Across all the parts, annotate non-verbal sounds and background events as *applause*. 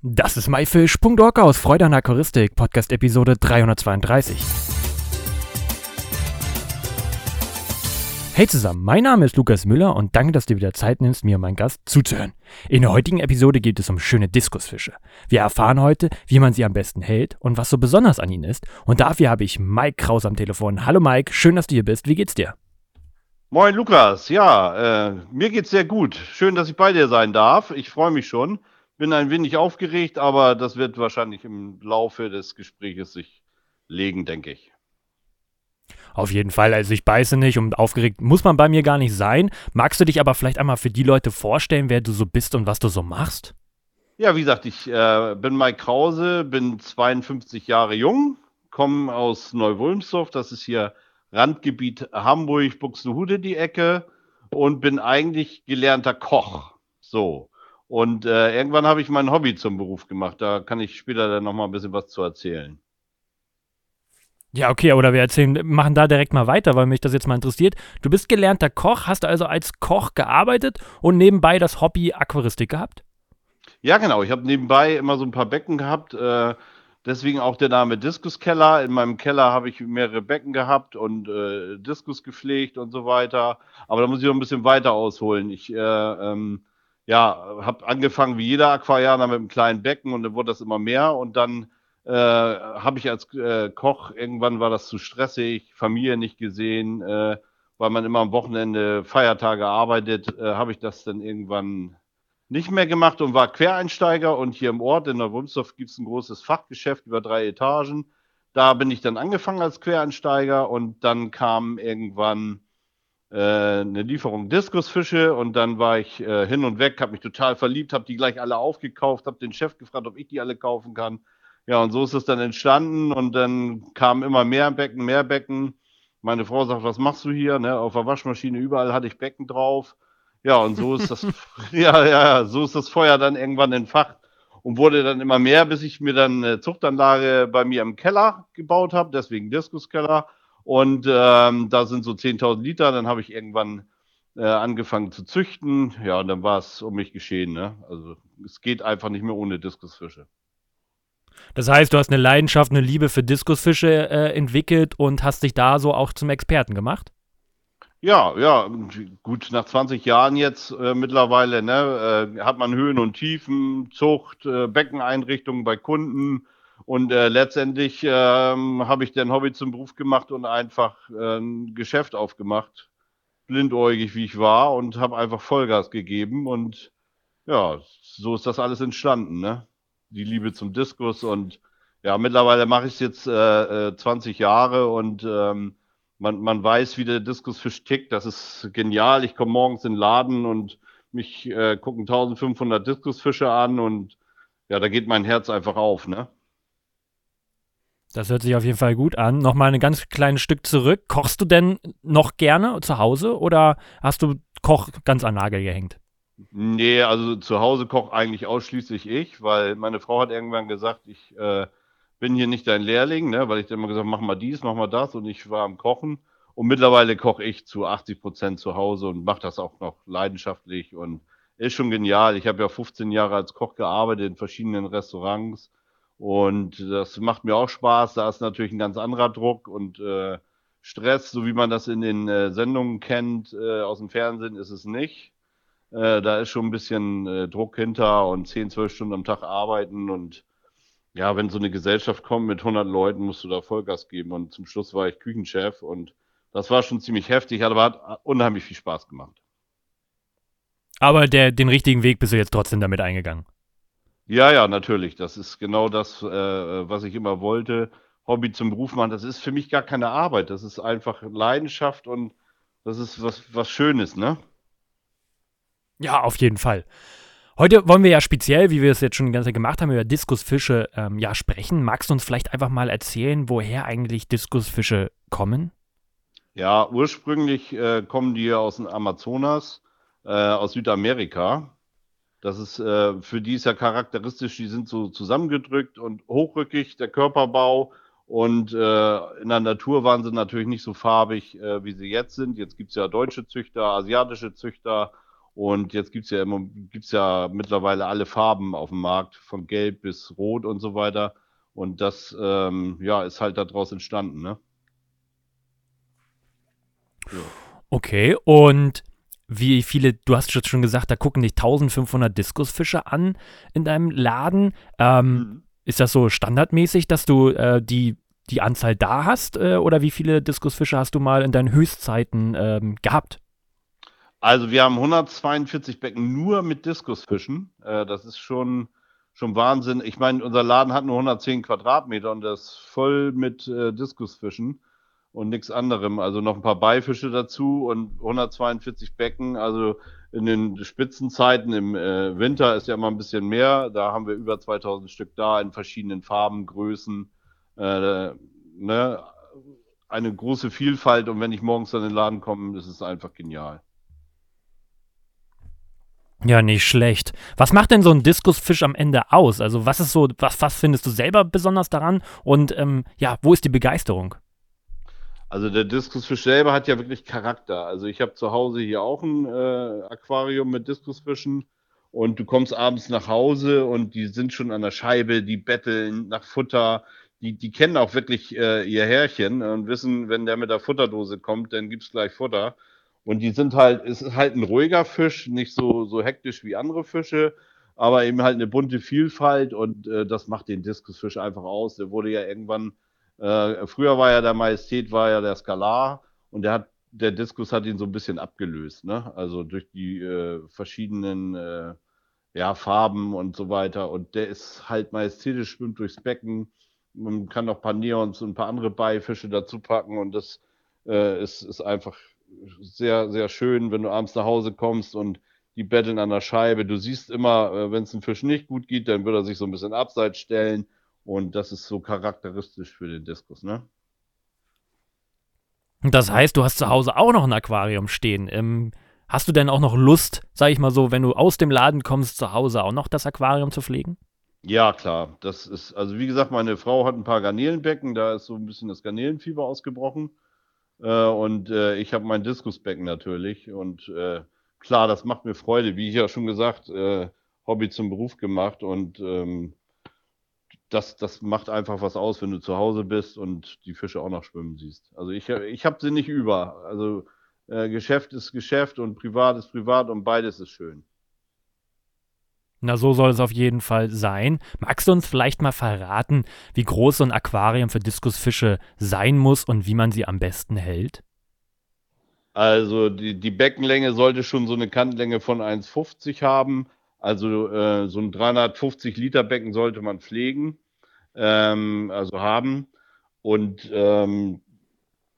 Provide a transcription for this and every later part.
Das ist myfish.org aus Freude an Aquaristik, Podcast Episode 332. Hey zusammen, mein Name ist Lukas Müller und danke, dass du wieder Zeit nimmst, mir und meinem Gast zuzuhören. In der heutigen Episode geht es um schöne Diskusfische. Wir erfahren heute, wie man sie am besten hält und was so besonders an ihnen ist. Und dafür habe ich Mike Kraus am Telefon. Hallo Mike, schön, dass du hier bist. Wie geht's dir? Moin Lukas, ja, äh, mir geht's sehr gut. Schön, dass ich bei dir sein darf. Ich freue mich schon. Bin ein wenig aufgeregt, aber das wird wahrscheinlich im Laufe des Gespräches sich legen, denke ich. Auf jeden Fall, also ich beiße nicht und aufgeregt muss man bei mir gar nicht sein. Magst du dich aber vielleicht einmal für die Leute vorstellen, wer du so bist und was du so machst? Ja, wie gesagt, ich äh, bin Mike Krause, bin 52 Jahre jung, komme aus Neuwulmsdorf, das ist hier Randgebiet Hamburg, Buxtehude die Ecke und bin eigentlich gelernter Koch. So. Und äh, irgendwann habe ich mein Hobby zum Beruf gemacht. Da kann ich später dann nochmal ein bisschen was zu erzählen. Ja, okay, oder wir erzählen, machen da direkt mal weiter, weil mich das jetzt mal interessiert. Du bist gelernter Koch, hast also als Koch gearbeitet und nebenbei das Hobby Aquaristik gehabt? Ja, genau. Ich habe nebenbei immer so ein paar Becken gehabt. Äh, Deswegen auch der Name Diskuskeller. In meinem Keller habe ich mehrere Becken gehabt und äh, Diskus gepflegt und so weiter. Aber da muss ich noch ein bisschen weiter ausholen. Ich äh, ähm, ja, habe angefangen wie jeder Aquarianer mit einem kleinen Becken und dann wurde das immer mehr. Und dann äh, habe ich als äh, Koch, irgendwann war das zu stressig, Familie nicht gesehen, äh, weil man immer am Wochenende Feiertage arbeitet, äh, habe ich das dann irgendwann nicht mehr gemacht und war Quereinsteiger. Und hier im Ort in der Wunsdorf gibt es ein großes Fachgeschäft über drei Etagen. Da bin ich dann angefangen als Quereinsteiger und dann kam irgendwann eine Lieferung Diskusfische und dann war ich äh, hin und weg, habe mich total verliebt, habe die gleich alle aufgekauft, habe den Chef gefragt, ob ich die alle kaufen kann. Ja, und so ist es dann entstanden und dann kamen immer mehr Becken, mehr Becken. Meine Frau sagt, was machst du hier? Ne, auf der Waschmaschine überall hatte ich Becken drauf. Ja, und so ist das, *laughs* *laughs* ja, ja, so ist das Feuer dann irgendwann entfacht und wurde dann immer mehr, bis ich mir dann eine Zuchtanlage bei mir im Keller gebaut habe, deswegen Diskuskeller. Und ähm, da sind so 10.000 Liter. Dann habe ich irgendwann äh, angefangen zu züchten. Ja, und dann war es um mich geschehen. Ne? Also es geht einfach nicht mehr ohne Diskusfische. Das heißt, du hast eine Leidenschaft, eine Liebe für Diskusfische äh, entwickelt und hast dich da so auch zum Experten gemacht? Ja, ja, gut, nach 20 Jahren jetzt äh, mittlerweile, ne, äh, hat man Höhen und Tiefen, Zucht, äh, Beckeneinrichtungen bei Kunden und äh, letztendlich ähm, habe ich den Hobby zum Beruf gemacht und einfach äh, ein Geschäft aufgemacht, blindäugig wie ich war und habe einfach Vollgas gegeben und ja, so ist das alles entstanden, ne? Die Liebe zum Diskus und ja, mittlerweile mache ich es jetzt äh, 20 Jahre und ähm, man, man weiß, wie der Diskusfisch tickt. Das ist genial. Ich komme morgens in den Laden und mich äh, gucken 1500 Diskusfische an und ja, da geht mein Herz einfach auf, ne? Das hört sich auf jeden Fall gut an. Nochmal ein ganz kleines Stück zurück. Kochst du denn noch gerne zu Hause oder hast du Koch ganz an Nagel gehängt? Nee, also zu Hause koche eigentlich ausschließlich ich, weil meine Frau hat irgendwann gesagt, ich äh, bin hier nicht dein Lehrling, ne, weil ich dann immer gesagt mach mal dies, mach mal das und ich war am Kochen. Und mittlerweile koche ich zu 80 Prozent zu Hause und mache das auch noch leidenschaftlich und ist schon genial. Ich habe ja 15 Jahre als Koch gearbeitet in verschiedenen Restaurants und das macht mir auch Spaß. Da ist natürlich ein ganz anderer Druck und äh, Stress, so wie man das in den äh, Sendungen kennt äh, aus dem Fernsehen, ist es nicht. Äh, da ist schon ein bisschen äh, Druck hinter und 10, 12 Stunden am Tag arbeiten und ja, wenn so eine Gesellschaft kommt mit 100 Leuten, musst du da Vollgas geben. Und zum Schluss war ich Küchenchef und das war schon ziemlich heftig, aber hat unheimlich viel Spaß gemacht. Aber der, den richtigen Weg bist du jetzt trotzdem damit eingegangen. Ja, ja, natürlich. Das ist genau das, äh, was ich immer wollte. Hobby zum Beruf machen, das ist für mich gar keine Arbeit. Das ist einfach Leidenschaft und das ist was, was Schönes, ne? Ja, auf jeden Fall. Heute wollen wir ja speziell, wie wir es jetzt schon die ganze Zeit gemacht haben, über Diskusfische ähm, ja, sprechen. Magst du uns vielleicht einfach mal erzählen, woher eigentlich Diskusfische kommen? Ja, ursprünglich äh, kommen die aus dem Amazonas, äh, aus Südamerika. Das ist äh, für die ist ja charakteristisch, die sind so zusammengedrückt und hochrückig, der Körperbau. Und äh, in der Natur waren sie natürlich nicht so farbig, äh, wie sie jetzt sind. Jetzt gibt es ja deutsche Züchter, asiatische Züchter Und jetzt gibt es ja ja mittlerweile alle Farben auf dem Markt, von gelb bis rot und so weiter. Und das ähm, ja, ist halt daraus entstanden, ne? Ja. Okay, und wie viele, du hast schon gesagt, da gucken dich 1500 Diskusfische an in deinem Laden. Ähm, mhm. Ist das so standardmäßig, dass du äh, die, die Anzahl da hast? Äh, oder wie viele Diskusfische hast du mal in deinen Höchstzeiten ähm, gehabt? Also wir haben 142 Becken nur mit Diskusfischen. Äh, das ist schon, schon Wahnsinn. Ich meine, unser Laden hat nur 110 Quadratmeter und das ist voll mit äh, Diskusfischen und nichts anderem. Also noch ein paar Beifische dazu und 142 Becken. Also in den Spitzenzeiten im äh, Winter ist ja immer ein bisschen mehr. Da haben wir über 2000 Stück da in verschiedenen Farben, Größen. Äh, ne? Eine große Vielfalt und wenn ich morgens in den Laden komme, ist es einfach genial. Ja, nicht schlecht. Was macht denn so ein Diskusfisch am Ende aus? Also was ist so, was, was findest du selber besonders daran? Und ähm, ja, wo ist die Begeisterung? Also der Diskusfisch selber hat ja wirklich Charakter. Also ich habe zu Hause hier auch ein äh, Aquarium mit Diskusfischen und du kommst abends nach Hause und die sind schon an der Scheibe, die betteln nach Futter. Die, die kennen auch wirklich äh, ihr Herrchen und wissen, wenn der mit der Futterdose kommt, dann gibt's gleich Futter. Und die sind halt, es ist halt ein ruhiger Fisch, nicht so, so hektisch wie andere Fische, aber eben halt eine bunte Vielfalt und äh, das macht den Diskusfisch einfach aus. Der wurde ja irgendwann, äh, früher war ja der Majestät, war ja der Skalar und der hat, der Diskus hat ihn so ein bisschen abgelöst, ne? Also durch die äh, verschiedenen äh, ja, Farben und so weiter. Und der ist halt majestätisch, schwimmt durchs Becken. Man kann noch ein paar Neons und ein paar andere Beifische dazu packen und das äh, ist, ist einfach sehr, sehr schön, wenn du abends nach Hause kommst und die betteln an der Scheibe. Du siehst immer, äh, wenn es einem Fisch nicht gut geht, dann wird er sich so ein bisschen abseits stellen. Und das ist so charakteristisch für den Diskus, ne? Das heißt, du hast zu Hause auch noch ein Aquarium stehen. Ähm, hast du denn auch noch Lust, sag ich mal so, wenn du aus dem Laden kommst, zu Hause auch noch das Aquarium zu pflegen? Ja, klar. Das ist, also wie gesagt, meine Frau hat ein paar Garnelenbecken, da ist so ein bisschen das Garnelenfieber ausgebrochen. Äh, und äh, ich habe mein Diskusbecken natürlich. Und äh, klar, das macht mir Freude. Wie ich ja schon gesagt, äh, Hobby zum Beruf gemacht. Und ähm, das, das macht einfach was aus, wenn du zu Hause bist und die Fische auch noch schwimmen siehst. Also ich, ich habe sie nicht über. Also äh, Geschäft ist Geschäft und Privat ist Privat und beides ist schön. Na, so soll es auf jeden Fall sein. Magst du uns vielleicht mal verraten, wie groß so ein Aquarium für Diskusfische sein muss und wie man sie am besten hält? Also die, die Beckenlänge sollte schon so eine Kantlänge von 1,50 haben. Also äh, so ein 350 Liter Becken sollte man pflegen, ähm, also haben. Und ähm,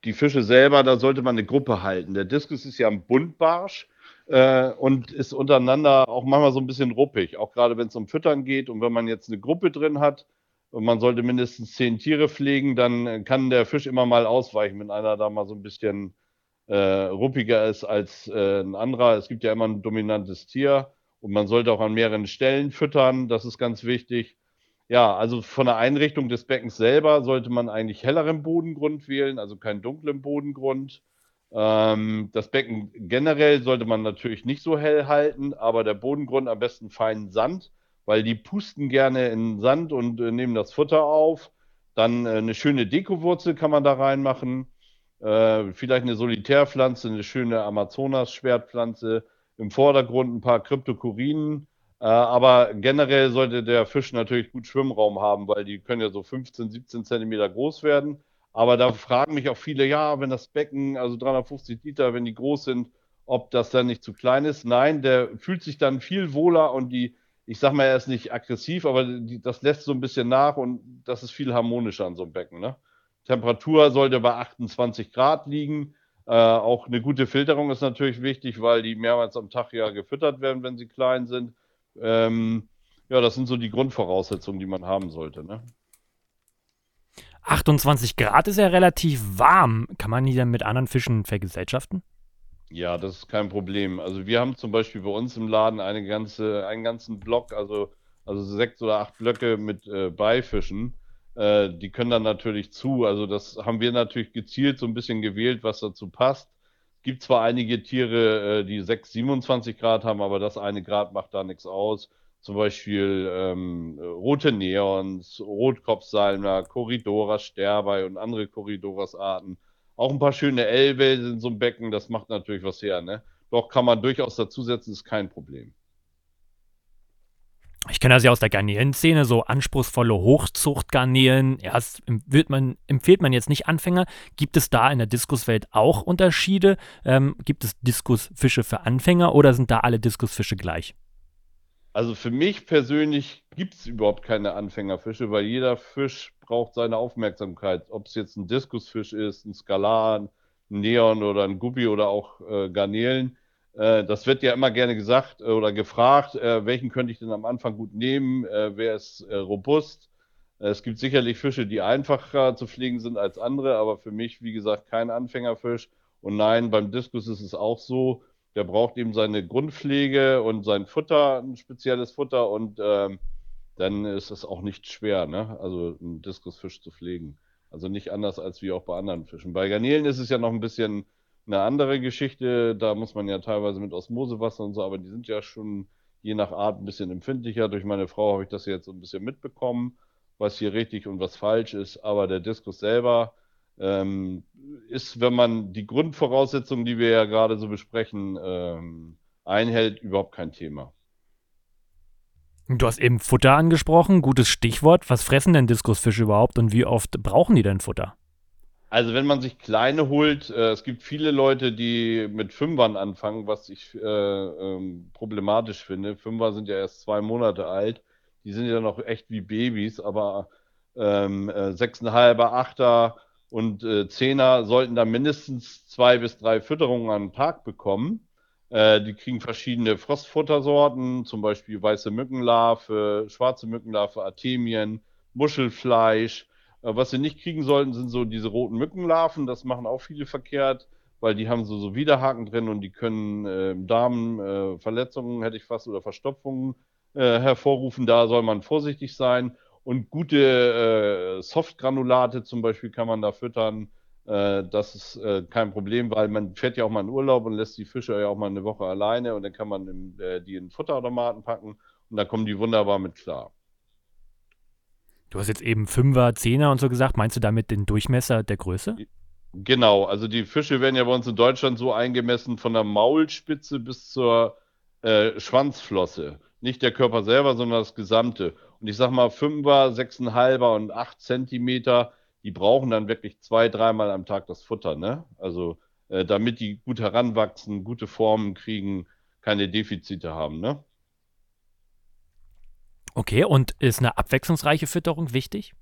die Fische selber, da sollte man eine Gruppe halten. Der Diskus ist ja ein Buntbarsch äh, und ist untereinander auch manchmal so ein bisschen ruppig, auch gerade wenn es um Füttern geht und wenn man jetzt eine Gruppe drin hat und man sollte mindestens zehn Tiere pflegen, dann kann der Fisch immer mal ausweichen, wenn einer da mal so ein bisschen äh, ruppiger ist als äh, ein anderer. Es gibt ja immer ein dominantes Tier und man sollte auch an mehreren Stellen füttern, das ist ganz wichtig. Ja, also von der Einrichtung des Beckens selber sollte man eigentlich helleren Bodengrund wählen, also keinen dunklen Bodengrund. Ähm, das Becken generell sollte man natürlich nicht so hell halten, aber der Bodengrund am besten feinen Sand, weil die pusten gerne in Sand und äh, nehmen das Futter auf. Dann äh, eine schöne Dekowurzel kann man da reinmachen. Äh, vielleicht eine Solitärpflanze, eine schöne Amazonas-Schwertpflanze. Im Vordergrund ein paar Kryptokurinen. Äh, aber generell sollte der Fisch natürlich gut Schwimmraum haben, weil die können ja so 15, 17 Zentimeter groß werden. Aber da fragen mich auch viele, ja, wenn das Becken, also 350 Liter, wenn die groß sind, ob das dann nicht zu klein ist. Nein, der fühlt sich dann viel wohler und die, ich sag mal, er ist nicht aggressiv, aber die, das lässt so ein bisschen nach und das ist viel harmonischer an so einem Becken. Ne? Temperatur sollte bei 28 Grad liegen. Äh, auch eine gute Filterung ist natürlich wichtig, weil die mehrmals am Tag ja gefüttert werden, wenn sie klein sind. Ähm, ja, das sind so die Grundvoraussetzungen, die man haben sollte. Ne? 28 Grad ist ja relativ warm. Kann man die dann mit anderen Fischen vergesellschaften? Ja, das ist kein Problem. Also wir haben zum Beispiel bei uns im Laden eine ganze, einen ganzen Block, also, also sechs oder acht Blöcke mit äh, Beifischen. Äh, die können dann natürlich zu. Also das haben wir natürlich gezielt so ein bisschen gewählt, was dazu passt. Gibt zwar einige Tiere, äh, die 6, 27 Grad haben, aber das eine Grad macht da nichts aus. Zum Beispiel ähm, rote Neons, Rotkopfsalmer, Corridoras Sterbei und andere Corridoras-Arten. Auch ein paar schöne Elbe in so einem Becken, das macht natürlich was her, ne? Doch kann man durchaus dazusetzen, ist kein Problem. Ich kenne das ja aus der Garnelenszene, so anspruchsvolle Hochzuchtgarnelen. Das wird man, empfiehlt man jetzt nicht Anfänger. Gibt es da in der Diskuswelt auch Unterschiede? Ähm, gibt es Diskusfische für Anfänger oder sind da alle Diskusfische gleich? Also für mich persönlich gibt es überhaupt keine Anfängerfische, weil jeder Fisch braucht seine Aufmerksamkeit. Ob es jetzt ein Diskusfisch ist, ein Skalan, ein Neon oder ein Guppi oder auch äh, Garnelen. Äh, das wird ja immer gerne gesagt äh, oder gefragt, äh, welchen könnte ich denn am Anfang gut nehmen, wer ist robust. Es gibt sicherlich Fische, die einfacher zu pflegen sind als andere, aber für mich, wie gesagt, kein Anfängerfisch. Und nein, beim Diskus ist es auch so, der braucht eben seine Grundpflege und sein Futter, ein spezielles Futter und ähm, dann ist es auch nicht schwer, ne? also einen Diskusfisch zu pflegen. Also nicht anders als wie auch bei anderen Fischen. Bei Garnelen ist es ja noch ein bisschen eine andere Geschichte. Da muss man ja teilweise mit Osmosewasser und so, aber die sind ja schon je nach Art ein bisschen empfindlicher. Durch meine Frau habe ich das jetzt so ein bisschen mitbekommen, was hier richtig und was falsch ist. Aber der Diskus selber ähm, ist, wenn man die Grundvoraussetzungen, die wir ja gerade so besprechen, ähm, einhält, überhaupt kein Thema. Du hast eben Futter angesprochen, gutes Stichwort. Was fressen denn Diskusfische überhaupt und wie oft brauchen die denn Futter? Also wenn man sich kleine holt, äh, es gibt viele Leute, die mit Fünfern anfangen, was ich äh, ähm, problematisch finde. Fünfer sind ja erst zwei Monate alt, die sind ja noch echt wie Babys, aber ähm, äh, sechseinhalber, achter und äh, Zehner sollten da mindestens zwei bis drei Fütterungen am Tag bekommen. Äh, die kriegen verschiedene Frostfuttersorten, zum Beispiel weiße Mückenlarve, schwarze Mückenlarve, Artemien, Muschelfleisch was sie nicht kriegen sollten, sind so diese roten Mückenlarven. Das machen auch viele verkehrt, weil die haben so, so Widerhaken drin und die können äh, im Darm äh, hätte ich fast, oder Verstopfungen äh, hervorrufen. Da soll man vorsichtig sein. Und gute äh, Softgranulate zum Beispiel kann man da füttern. Äh, das ist äh, kein Problem, weil man fährt ja auch mal in Urlaub und lässt die Fische ja auch mal eine Woche alleine und dann kann man in, die in Futterautomaten packen und da kommen die wunderbar mit klar. Du hast jetzt eben Fünfer, Zehner und so gesagt. Meinst du damit den Durchmesser der Größe? Genau, also die Fische werden ja bei uns in Deutschland so eingemessen von der Maulspitze bis zur äh, Schwanzflosse. Nicht der Körper selber, sondern das Gesamte. Und ich sag mal, Fünfer, Sechseinhalber und acht Zentimeter, die brauchen dann wirklich zwei, dreimal am Tag das Futter, ne? Also, äh, damit die gut heranwachsen, gute Formen kriegen, keine Defizite haben, ne? Okay, und ist eine abwechslungsreiche Fütterung wichtig?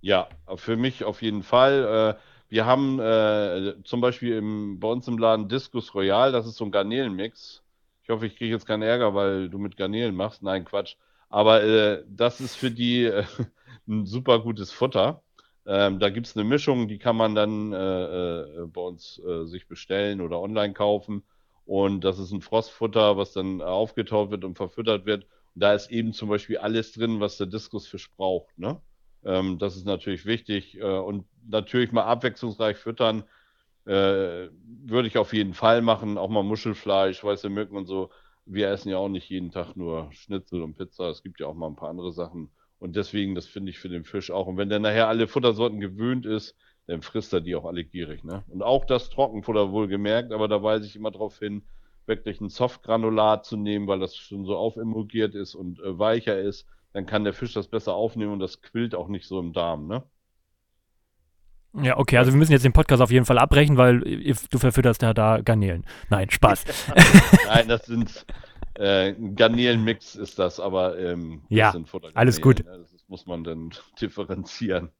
Ja, für mich auf jeden Fall. Äh, wir haben äh, zum Beispiel bei uns im Laden Discus Royal, das ist so ein Garnelenmix. Ich hoffe, ich kriege jetzt keinen Ärger, weil du mit Garnelen machst. Nein, Quatsch. Aber äh, das ist für die *laughs* ein super gutes Futter. Ähm, da gibt es eine Mischung, die kann man dann bei uns sich bestellen oder online kaufen. Und das ist ein Frostfutter, was dann aufgetaut wird und verfüttert wird da ist eben zum Beispiel alles drin, was der Diskusfisch braucht. Ne? Ähm, das ist natürlich wichtig. Äh, und natürlich mal abwechslungsreich füttern äh, würde ich auf jeden Fall machen. Auch mal Muschelfleisch, weiße Mücken und so. Wir essen ja auch nicht jeden Tag nur Schnitzel und Pizza. Es gibt ja auch mal ein paar andere Sachen. Und deswegen, das finde ich für den Fisch auch. Und wenn der nachher alle Futtersorten gewöhnt ist, dann frisst er die auch alle gierig. Ne? Und auch das Trockenfutter wohlgemerkt, aber da weise ich immer darauf hin, wirklich ein Softgranulat zu nehmen, weil das schon so aufemulgiert ist und äh, weicher ist, dann kann der Fisch das besser aufnehmen und das quillt auch nicht so im Darm, ne? Ja, okay, also wir müssen jetzt den Podcast auf jeden Fall abbrechen, weil du verfütterst ja da Garnelen. Nein, Spaß. *laughs* Nein, das sind äh, Garnelenmix ist das, aber ähm, ja, das alles gut. Ne? Das muss man dann *laughs* differenzieren.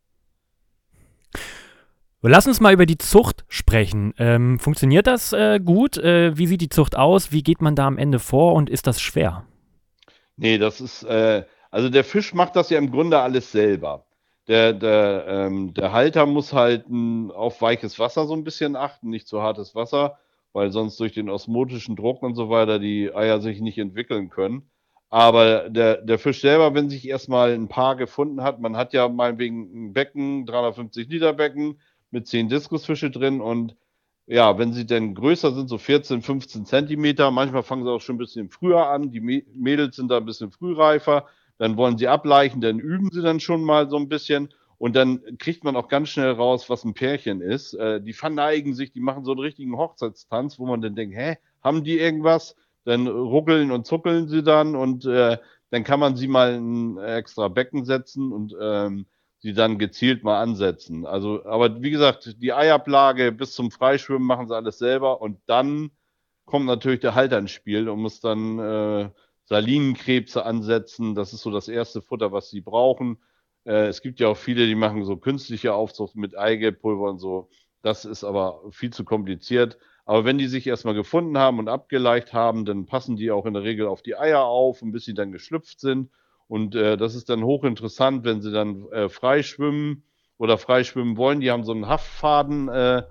Lass uns mal über die Zucht sprechen. Ähm, funktioniert das äh, gut? Äh, wie sieht die Zucht aus? Wie geht man da am Ende vor und ist das schwer? Nee, das ist, äh, also der Fisch macht das ja im Grunde alles selber. Der, der, ähm, der Halter muss halt m, auf weiches Wasser so ein bisschen achten, nicht zu hartes Wasser, weil sonst durch den osmotischen Druck und so weiter die Eier sich nicht entwickeln können. Aber der, der Fisch selber, wenn sich erstmal ein Paar gefunden hat, man hat ja meinetwegen ein Becken, 350 Liter Becken, mit zehn Diskusfische drin und ja, wenn sie denn größer sind, so 14, 15 Zentimeter, manchmal fangen sie auch schon ein bisschen früher an. Die Mädels sind da ein bisschen frühreifer. Dann wollen sie ableichen, dann üben sie dann schon mal so ein bisschen. Und dann kriegt man auch ganz schnell raus, was ein Pärchen ist. Äh, die verneigen sich, die machen so einen richtigen Hochzeitstanz, wo man dann denkt, hä, haben die irgendwas? Dann ruckeln und zuckeln sie dann und äh, dann kann man sie mal in ein extra Becken setzen und ähm, sie dann gezielt mal ansetzen. Also, aber wie gesagt, die Eiablage bis zum Freischwimmen machen sie alles selber und dann kommt natürlich der Halter ins Spiel und muss dann äh, Salinenkrebse ansetzen. Das ist so das erste Futter, was sie brauchen. Äh, es gibt ja auch viele, die machen so künstliche Aufzucht mit Eigelpulver und so. Das ist aber viel zu kompliziert. Aber wenn die sich erstmal gefunden haben und abgeleicht haben, dann passen die auch in der Regel auf die Eier auf und bis sie dann geschlüpft sind und äh, das ist dann hochinteressant, wenn sie dann äh, frei schwimmen oder frei schwimmen wollen. Die haben so einen Haftfaden äh,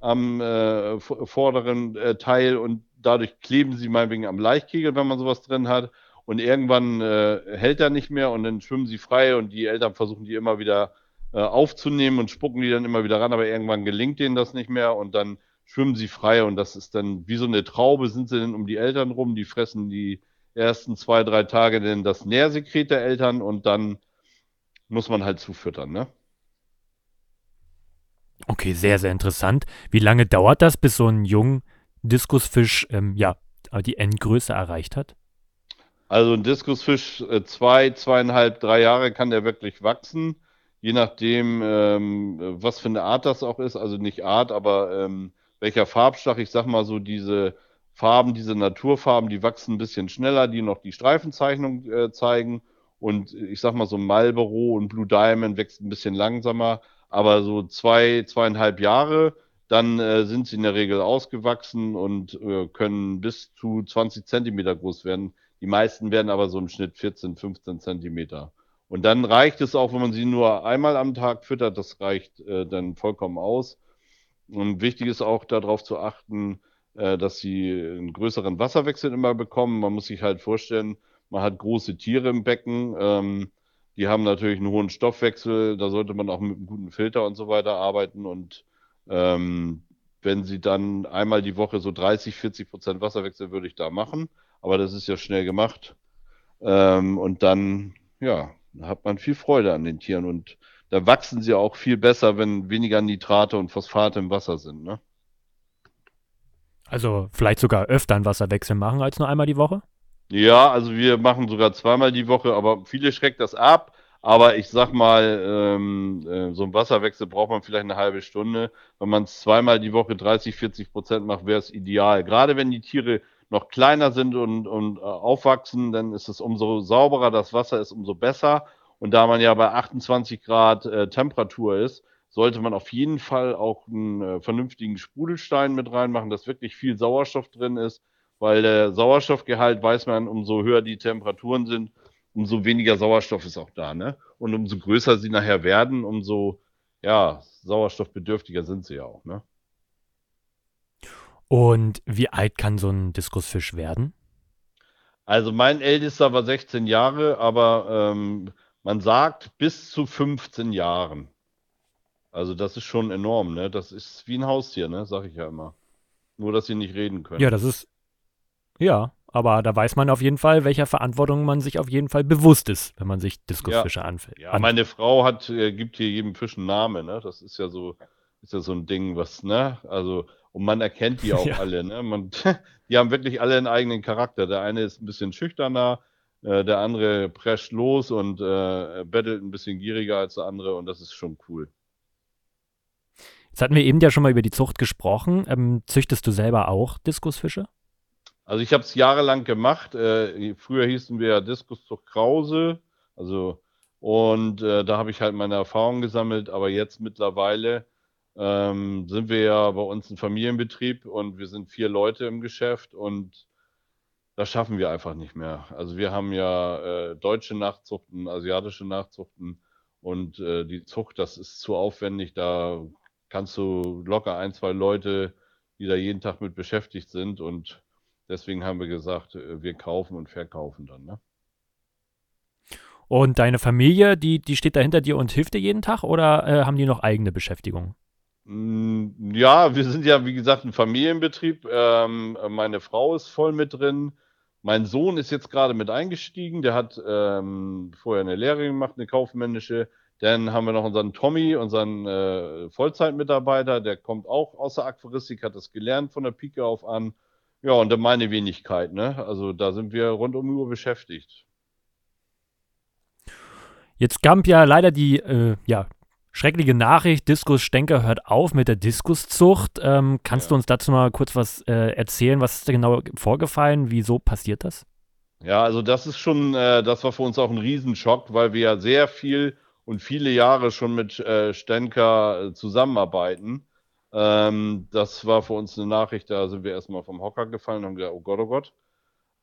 am äh, vorderen äh, Teil und dadurch kleben sie meinetwegen am Leichtkegel, wenn man sowas drin hat. Und irgendwann äh, hält er nicht mehr und dann schwimmen sie frei und die Eltern versuchen die immer wieder äh, aufzunehmen und spucken die dann immer wieder ran, aber irgendwann gelingt denen das nicht mehr und dann schwimmen sie frei und das ist dann wie so eine Traube, sind sie dann um die Eltern rum, die fressen die ersten zwei, drei Tage denn das Nährsekret der Eltern und dann muss man halt zufüttern, ne? Okay, sehr, sehr interessant. Wie lange dauert das, bis so ein junger Diskusfisch ähm, ja, die Endgröße erreicht hat? Also ein Diskusfisch, äh, zwei, zweieinhalb, drei Jahre kann der wirklich wachsen, je nachdem, ähm, was für eine Art das auch ist. Also nicht Art, aber ähm, welcher Farbschlag. Ich sag mal so, diese Farben, diese Naturfarben, die wachsen ein bisschen schneller, die noch die Streifenzeichnung äh, zeigen. Und ich sag mal so Marlboro und Blue Diamond wächst ein bisschen langsamer, aber so zwei, zweieinhalb Jahre, dann äh, sind sie in der Regel ausgewachsen und äh, können bis zu 20 Zentimeter groß werden. Die meisten werden aber so im Schnitt 14, 15 Zentimeter. Und dann reicht es auch, wenn man sie nur einmal am Tag füttert, das reicht äh, dann vollkommen aus. Und wichtig ist auch darauf zu achten, äh, dass sie einen größeren Wasserwechsel immer bekommen. Man muss sich halt vorstellen, man hat große Tiere im Becken, ähm, die haben natürlich einen hohen Stoffwechsel, da sollte man auch mit einem guten Filter und so weiter arbeiten und ähm, wenn sie dann einmal die Woche so 30, 40 Prozent Wasserwechsel würde ich da machen, aber das ist ja schnell gemacht. Ähm, und dann, ja, hat man viel Freude an den Tieren und da wachsen sie auch viel besser, wenn weniger Nitrate und Phosphate im Wasser sind, ne? Also vielleicht sogar öfter einen Wasserwechsel machen als nur einmal die Woche? Ja, also wir machen sogar zweimal die Woche, aber viele schreckt das ab. Aber ich sag mal, ähm, äh, so ein Wasserwechsel braucht man vielleicht eine halbe Stunde. Wenn man es zweimal die Woche 30, 40 Prozent macht, wäre es ideal. Gerade wenn die Tiere noch kleiner sind und, und äh, aufwachsen, dann ist es umso sauberer, das Wasser ist umso besser. Und da man ja bei 28 Grad äh, Temperatur ist, sollte man auf jeden Fall auch einen äh, vernünftigen Sprudelstein mit reinmachen, dass wirklich viel Sauerstoff drin ist, weil der Sauerstoffgehalt, weiß man, umso höher die Temperaturen sind, umso weniger Sauerstoff ist auch da, ne? Und umso größer sie nachher werden, umso ja, sauerstoffbedürftiger sind sie ja auch, ne? Und wie alt kann so ein Diskusfisch werden? Also mein ältester war 16 Jahre, aber ähm, man sagt bis zu 15 Jahren. Also das ist schon enorm, ne? Das ist wie ein Haustier, ne? Sag ich ja immer. Nur, dass sie nicht reden können. Ja, das ist. Ja, aber da weiß man auf jeden Fall, welcher Verantwortung man sich auf jeden Fall bewusst ist, wenn man sich Diskusfische ja. anfällt. Ja, meine Frau hat, äh, gibt hier jedem Fisch einen Namen, ne? Das ist ja so, ist ja so ein Ding, was, ne? Also, und man erkennt die auch *laughs* ja. alle, ne? Man, *laughs* die haben wirklich alle einen eigenen Charakter. Der eine ist ein bisschen schüchterner, äh, der andere prescht los und äh, bettelt ein bisschen gieriger als der andere und das ist schon cool. Jetzt hatten wir eben ja schon mal über die Zucht gesprochen. Ähm, züchtest du selber auch Diskusfische? Also ich habe es jahrelang gemacht. Äh, früher hießen wir ja Diskuszucht Krause. Also und äh, da habe ich halt meine Erfahrungen gesammelt. Aber jetzt mittlerweile ähm, sind wir ja bei uns ein Familienbetrieb und wir sind vier Leute im Geschäft und das schaffen wir einfach nicht mehr. Also wir haben ja äh, deutsche Nachzuchten, asiatische Nachzuchten und äh, die Zucht, das ist zu aufwendig. Da kannst du locker ein, zwei Leute, die da jeden Tag mit beschäftigt sind. Und deswegen haben wir gesagt, äh, wir kaufen und verkaufen dann. Ne? Und deine Familie, die, die steht da hinter dir und hilft dir jeden Tag oder äh, haben die noch eigene Beschäftigung? Mm, Ja, wir sind ja, wie gesagt, ein Familienbetrieb. Ähm, meine Frau ist voll mit drin. Mein Sohn ist jetzt gerade mit eingestiegen. Der hat ähm, vorher eine Lehre gemacht, eine kaufmännische. Dann haben wir noch unseren Tommy, unseren äh, Vollzeitmitarbeiter. Der kommt auch aus der Aquaristik, hat das gelernt von der Pike auf an. Ja, und dann meine Wenigkeit, ne? Also da sind wir rund um Uhr beschäftigt. Jetzt kam ja leider die äh, ja, schreckliche Nachricht, Diskus Stenker hört auf mit der Diskuszucht. Ähm, kannst Ja. du uns dazu mal kurz was äh, erzählen? Was ist da genau vorgefallen? Wieso passiert das? Ja, also das ist schon, äh, das war für uns auch ein Riesenschock, weil wir ja sehr viel und viele Jahre schon mit äh, Stenker äh, zusammenarbeiten. Ähm, das war für uns eine Nachricht, da sind wir erstmal vom Hocker gefallen und haben gedacht, oh Gott, oh Gott.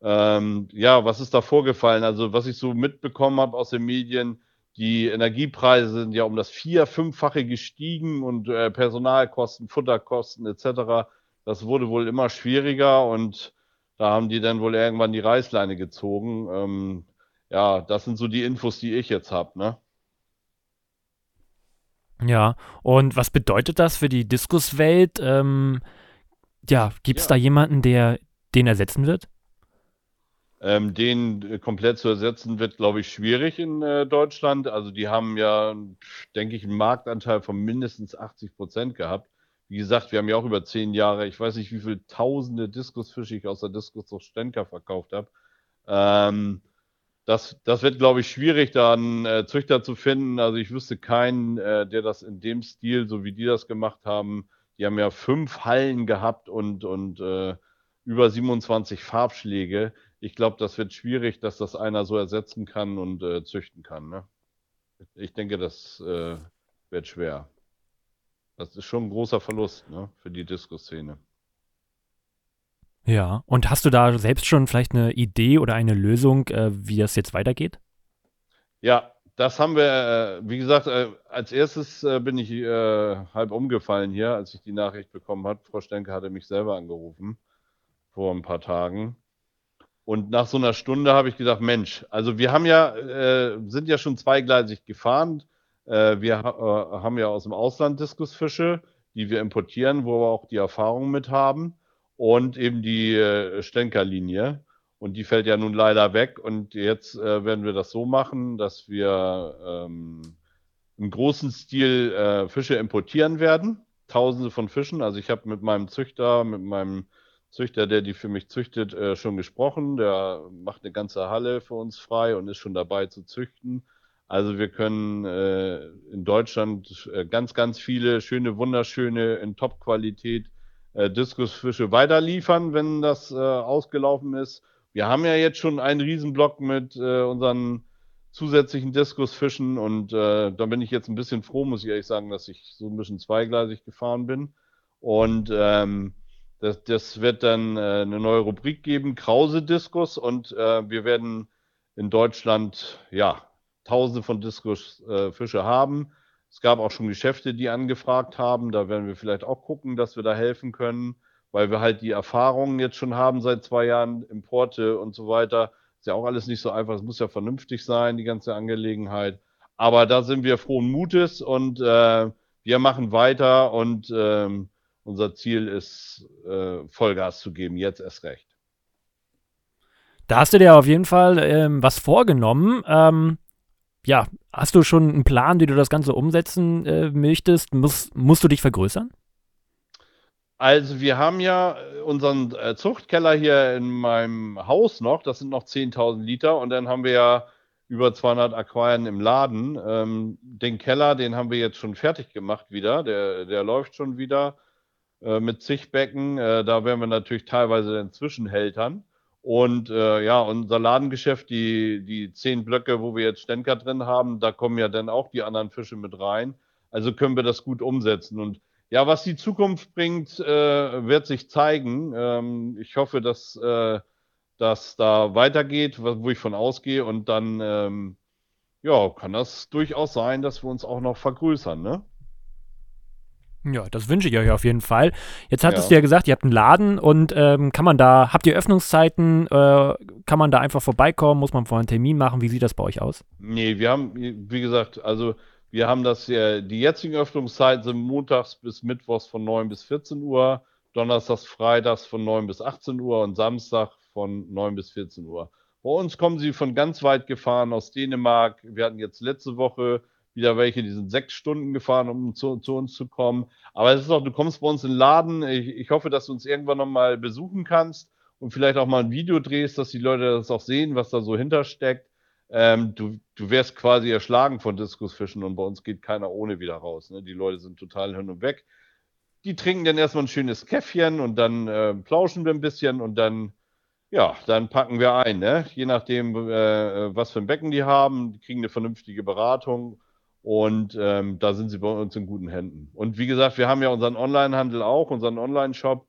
Ähm, ja, was ist da vorgefallen? Also, was ich so mitbekommen habe aus den Medien, die Energiepreise sind ja um das vier-, fünffache gestiegen und äh, Personalkosten, Futterkosten etc. Das wurde wohl immer schwieriger und da haben die dann wohl irgendwann die Reißleine gezogen. Ähm, ja, das sind so die Infos, die ich jetzt habe, ne? Ja, und was bedeutet das für die Diskuswelt? Ähm, ja, gibt es Ja. da jemanden, der den ersetzen wird? Ähm, den äh, komplett zu ersetzen wird, glaube ich, schwierig in äh, Deutschland. Also die haben ja, denke ich, einen Marktanteil von mindestens 80 Prozent gehabt. Wie gesagt, wir haben ja auch über zehn Jahre, ich weiß nicht, wie viele tausende Diskusfische ich aus der Diskuszucht Stenker verkauft habe. Ähm, das, das wird, glaube ich, schwierig, da einen äh, Züchter zu finden. Also ich wüsste keinen, äh, der das in dem Stil, so wie die das gemacht haben. Die haben ja fünf Hallen gehabt und, und äh, über 27 Farbschläge. Ich glaube, das wird schwierig, dass das einer so ersetzen kann und äh, züchten kann. Ne? Ich denke, das äh, wird schwer. Das ist schon ein großer Verlust ne, für die Disco-Szene. Ja, und hast du da selbst schon vielleicht eine Idee oder eine Lösung, äh, wie das jetzt weitergeht? Ja, das haben wir, äh, wie gesagt, äh, als erstes äh, bin ich äh, halb umgefallen hier, als ich die Nachricht bekommen habe. Frau Stenke hatte mich selber angerufen vor ein paar Tagen. Und nach so einer Stunde habe ich gesagt, Mensch, also wir haben ja, äh, sind ja schon zweigleisig gefahren. Wir ha haben ja aus dem Ausland Diskusfische, die wir importieren, wo wir auch die Erfahrung mit haben. Und eben die äh, Stenkerlinie. Und die fällt ja nun leider weg. Und jetzt äh, werden wir das so machen, dass wir ähm, im großen Stil äh, Fische importieren werden. Tausende von Fischen. Also ich habe mit meinem Züchter, mit meinem Züchter, der die für mich züchtet, äh, schon gesprochen. Der macht eine ganze Halle für uns frei und ist schon dabei zu züchten. Also wir können äh, in Deutschland äh, ganz, ganz viele schöne, wunderschöne, in Top-Qualität äh, Diskusfische weiterliefern, wenn das äh, ausgelaufen ist. Wir haben ja jetzt schon einen Riesenblock mit äh, unseren zusätzlichen Diskusfischen und äh, da bin ich jetzt ein bisschen froh, muss ich ehrlich sagen, dass ich so ein bisschen zweigleisig gefahren bin. Und ähm, das, das wird dann äh, eine neue Rubrik geben, Krause Diskus und äh, wir werden in Deutschland ja tausende von Diskusfische haben. Es gab auch schon Geschäfte, die angefragt haben. Da werden wir vielleicht auch gucken, dass wir da helfen können, weil wir halt die Erfahrungen jetzt schon haben seit zwei Jahren, Importe und so weiter. Ist ja auch alles nicht so einfach. Es muss ja vernünftig sein, die ganze Angelegenheit. Aber da sind wir frohen Mutes und äh, wir machen weiter und ähm, unser Ziel ist, äh, Vollgas zu geben, jetzt erst recht. Da hast du dir auf jeden Fall ähm, was vorgenommen. Ähm, ja, hast du schon einen Plan, wie du das Ganze umsetzen äh, möchtest? Muss, musst du dich vergrößern? Also wir haben ja äh, unseren äh, Zuchtkeller hier in meinem Haus noch, das sind noch 10.000 Liter und dann haben wir ja über 200 Aquarien im Laden. Ähm, den Keller, den haben wir jetzt schon fertig gemacht wieder, der, der läuft schon wieder äh, mit zig Becken. Äh, da werden wir natürlich teilweise dann zwischenhältern. Und äh, ja, unser Ladengeschäft, die, die zehn Blöcke, wo wir jetzt Stenker drin haben, da kommen ja dann auch die anderen Fische mit rein. Also können wir das gut umsetzen. Und ja, was die Zukunft bringt, äh, wird sich zeigen. Ähm, ich hoffe, dass äh, das da weitergeht, wo ich von ausgehe. Und dann, ähm, ja, kann das durchaus sein, dass wir uns auch noch vergrößern, ne? Ja, das wünsche ich euch auf jeden Fall. Jetzt hattest Ja. du ja gesagt, ihr habt einen Laden und ähm, kann man da, habt ihr Öffnungszeiten? Äh, kann man da einfach vorbeikommen? Muss man vorher einen Termin machen? Wie sieht das bei euch aus? Nee, wir haben, wie gesagt, also Wir haben das, äh, die jetzigen Öffnungszeiten sind montags bis mittwochs von 9 bis 14 Uhr, donnerstags, freitags von 9 bis 18 Uhr und Samstag von 9 bis 14 Uhr. Bei uns kommen sie von ganz weit gefahren aus Dänemark. Wir hatten jetzt letzte Woche wieder welche, die sind sechs Stunden gefahren, um zu, zu uns zu kommen. Aber es ist auch, du kommst bei uns in den Laden. Ich, ich hoffe, dass du uns irgendwann nochmal besuchen kannst und vielleicht auch mal ein Video drehst, dass die Leute das auch sehen, was da so hintersteckt. Ähm, du, du wärst quasi erschlagen von Diskusfischen und bei uns geht keiner ohne wieder raus. Ne? Die Leute sind total hin und weg. Die trinken dann erstmal ein schönes Käffchen und dann äh, plauschen wir ein bisschen und dann, ja, dann packen wir ein. Ne? Je nachdem, äh, was für ein Becken die haben, die kriegen eine vernünftige Beratung und ähm, da sind sie bei uns in guten Händen. Und wie gesagt, wir haben ja unseren Online-Handel auch, unseren Online-Shop.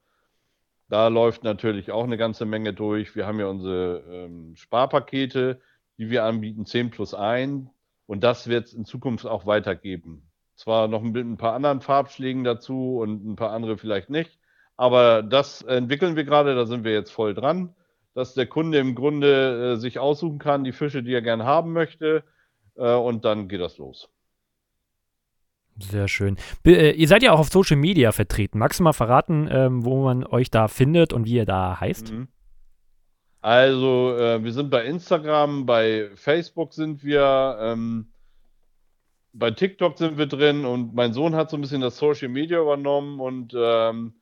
Da läuft natürlich auch eine ganze Menge durch. Wir haben ja unsere ähm, Sparpakete die wir anbieten, 10 plus 1. Und das wird es in Zukunft auch weitergeben. Zwar noch ein paar anderen Farbschlägen dazu und ein paar andere vielleicht nicht, aber das entwickeln wir gerade, da sind wir jetzt voll dran, dass der Kunde im Grunde äh, sich aussuchen kann, die Fische, die er gern haben möchte, äh, und dann geht das los. Sehr schön. Be äh, ihr seid ja auch auf Social Media vertreten. Magst du mal verraten, ähm, wo man euch da findet und wie ihr da heißt? Mhm. Also, äh, wir sind bei Instagram, bei Facebook sind wir, ähm, bei TikTok sind wir drin und mein Sohn hat so ein bisschen das Social Media übernommen und ähm,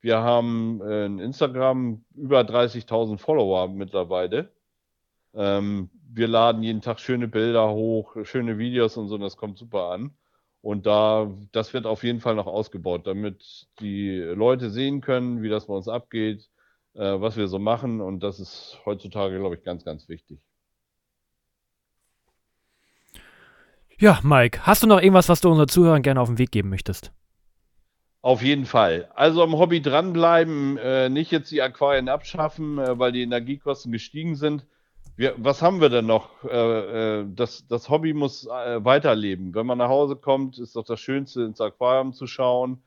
wir haben in Instagram über 30.000 Follower mittlerweile. Ähm, wir laden jeden Tag schöne Bilder hoch, schöne Videos und so, und das kommt super an. Und da, das wird auf jeden Fall noch ausgebaut, damit die Leute sehen können, wie das bei uns abgeht, äh, was wir so machen. Und das ist heutzutage, glaube ich, ganz, ganz wichtig. Ja, Mike, hast du noch irgendwas, was du unseren Zuhörern gerne auf den Weg geben möchtest? Auf jeden Fall. Also am Hobby dranbleiben, äh, nicht jetzt die Aquarien abschaffen, äh, weil die Energiekosten gestiegen sind. Wir, was haben wir denn noch? Äh, äh das, das Hobby muss äh, weiterleben. Wenn man nach Hause kommt, ist doch das Schönste, ins Aquarium zu schauen.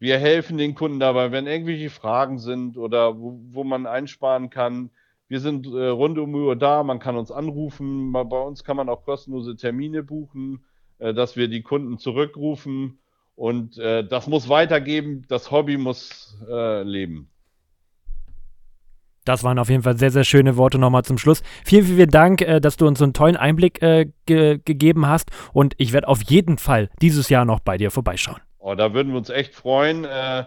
Wir helfen den Kunden dabei, wenn irgendwelche Fragen sind oder wo, wo man einsparen kann. Wir sind äh, rund um Uhr da, man kann uns anrufen. Bei uns kann man auch kostenlose Termine buchen, äh, dass wir die Kunden zurückrufen. Und äh, das muss weitergeben, das Hobby muss leben. Das waren auf jeden Fall sehr, sehr schöne Worte nochmal zum Schluss. Vielen, vielen Dank, äh, dass du uns so einen tollen Einblick äh, ge gegeben hast. Und ich werde auf jeden Fall dieses Jahr noch bei dir vorbeischauen. Oh, da würden wir uns echt freuen, äh,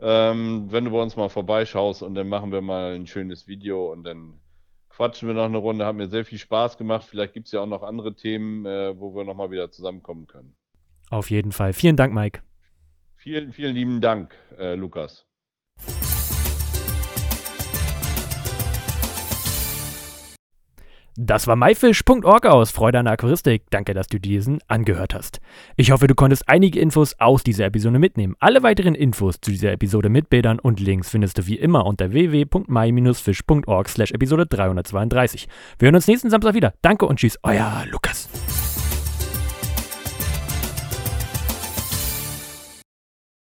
ähm, wenn du bei uns mal vorbeischaust und dann machen wir mal ein schönes Video und dann quatschen wir noch eine Runde. Hat mir sehr viel Spaß gemacht. Vielleicht gibt es ja auch noch andere Themen, äh, wo wir nochmal wieder zusammenkommen können. Auf jeden Fall. Vielen Dank, Mike. Vielen, vielen lieben Dank, äh, Lukas. Das war myfish.org aus Freude an der Aquaristik. Danke, dass du diesen angehört hast. Ich hoffe, du konntest einige Infos aus dieser Episode mitnehmen. Alle weiteren Infos zu dieser Episode mit Bildern und Links findest du wie immer unter www.my-fish.org slash Episode 332. Wir hören uns nächsten Samstag wieder. Danke und tschüss, euer Lukas.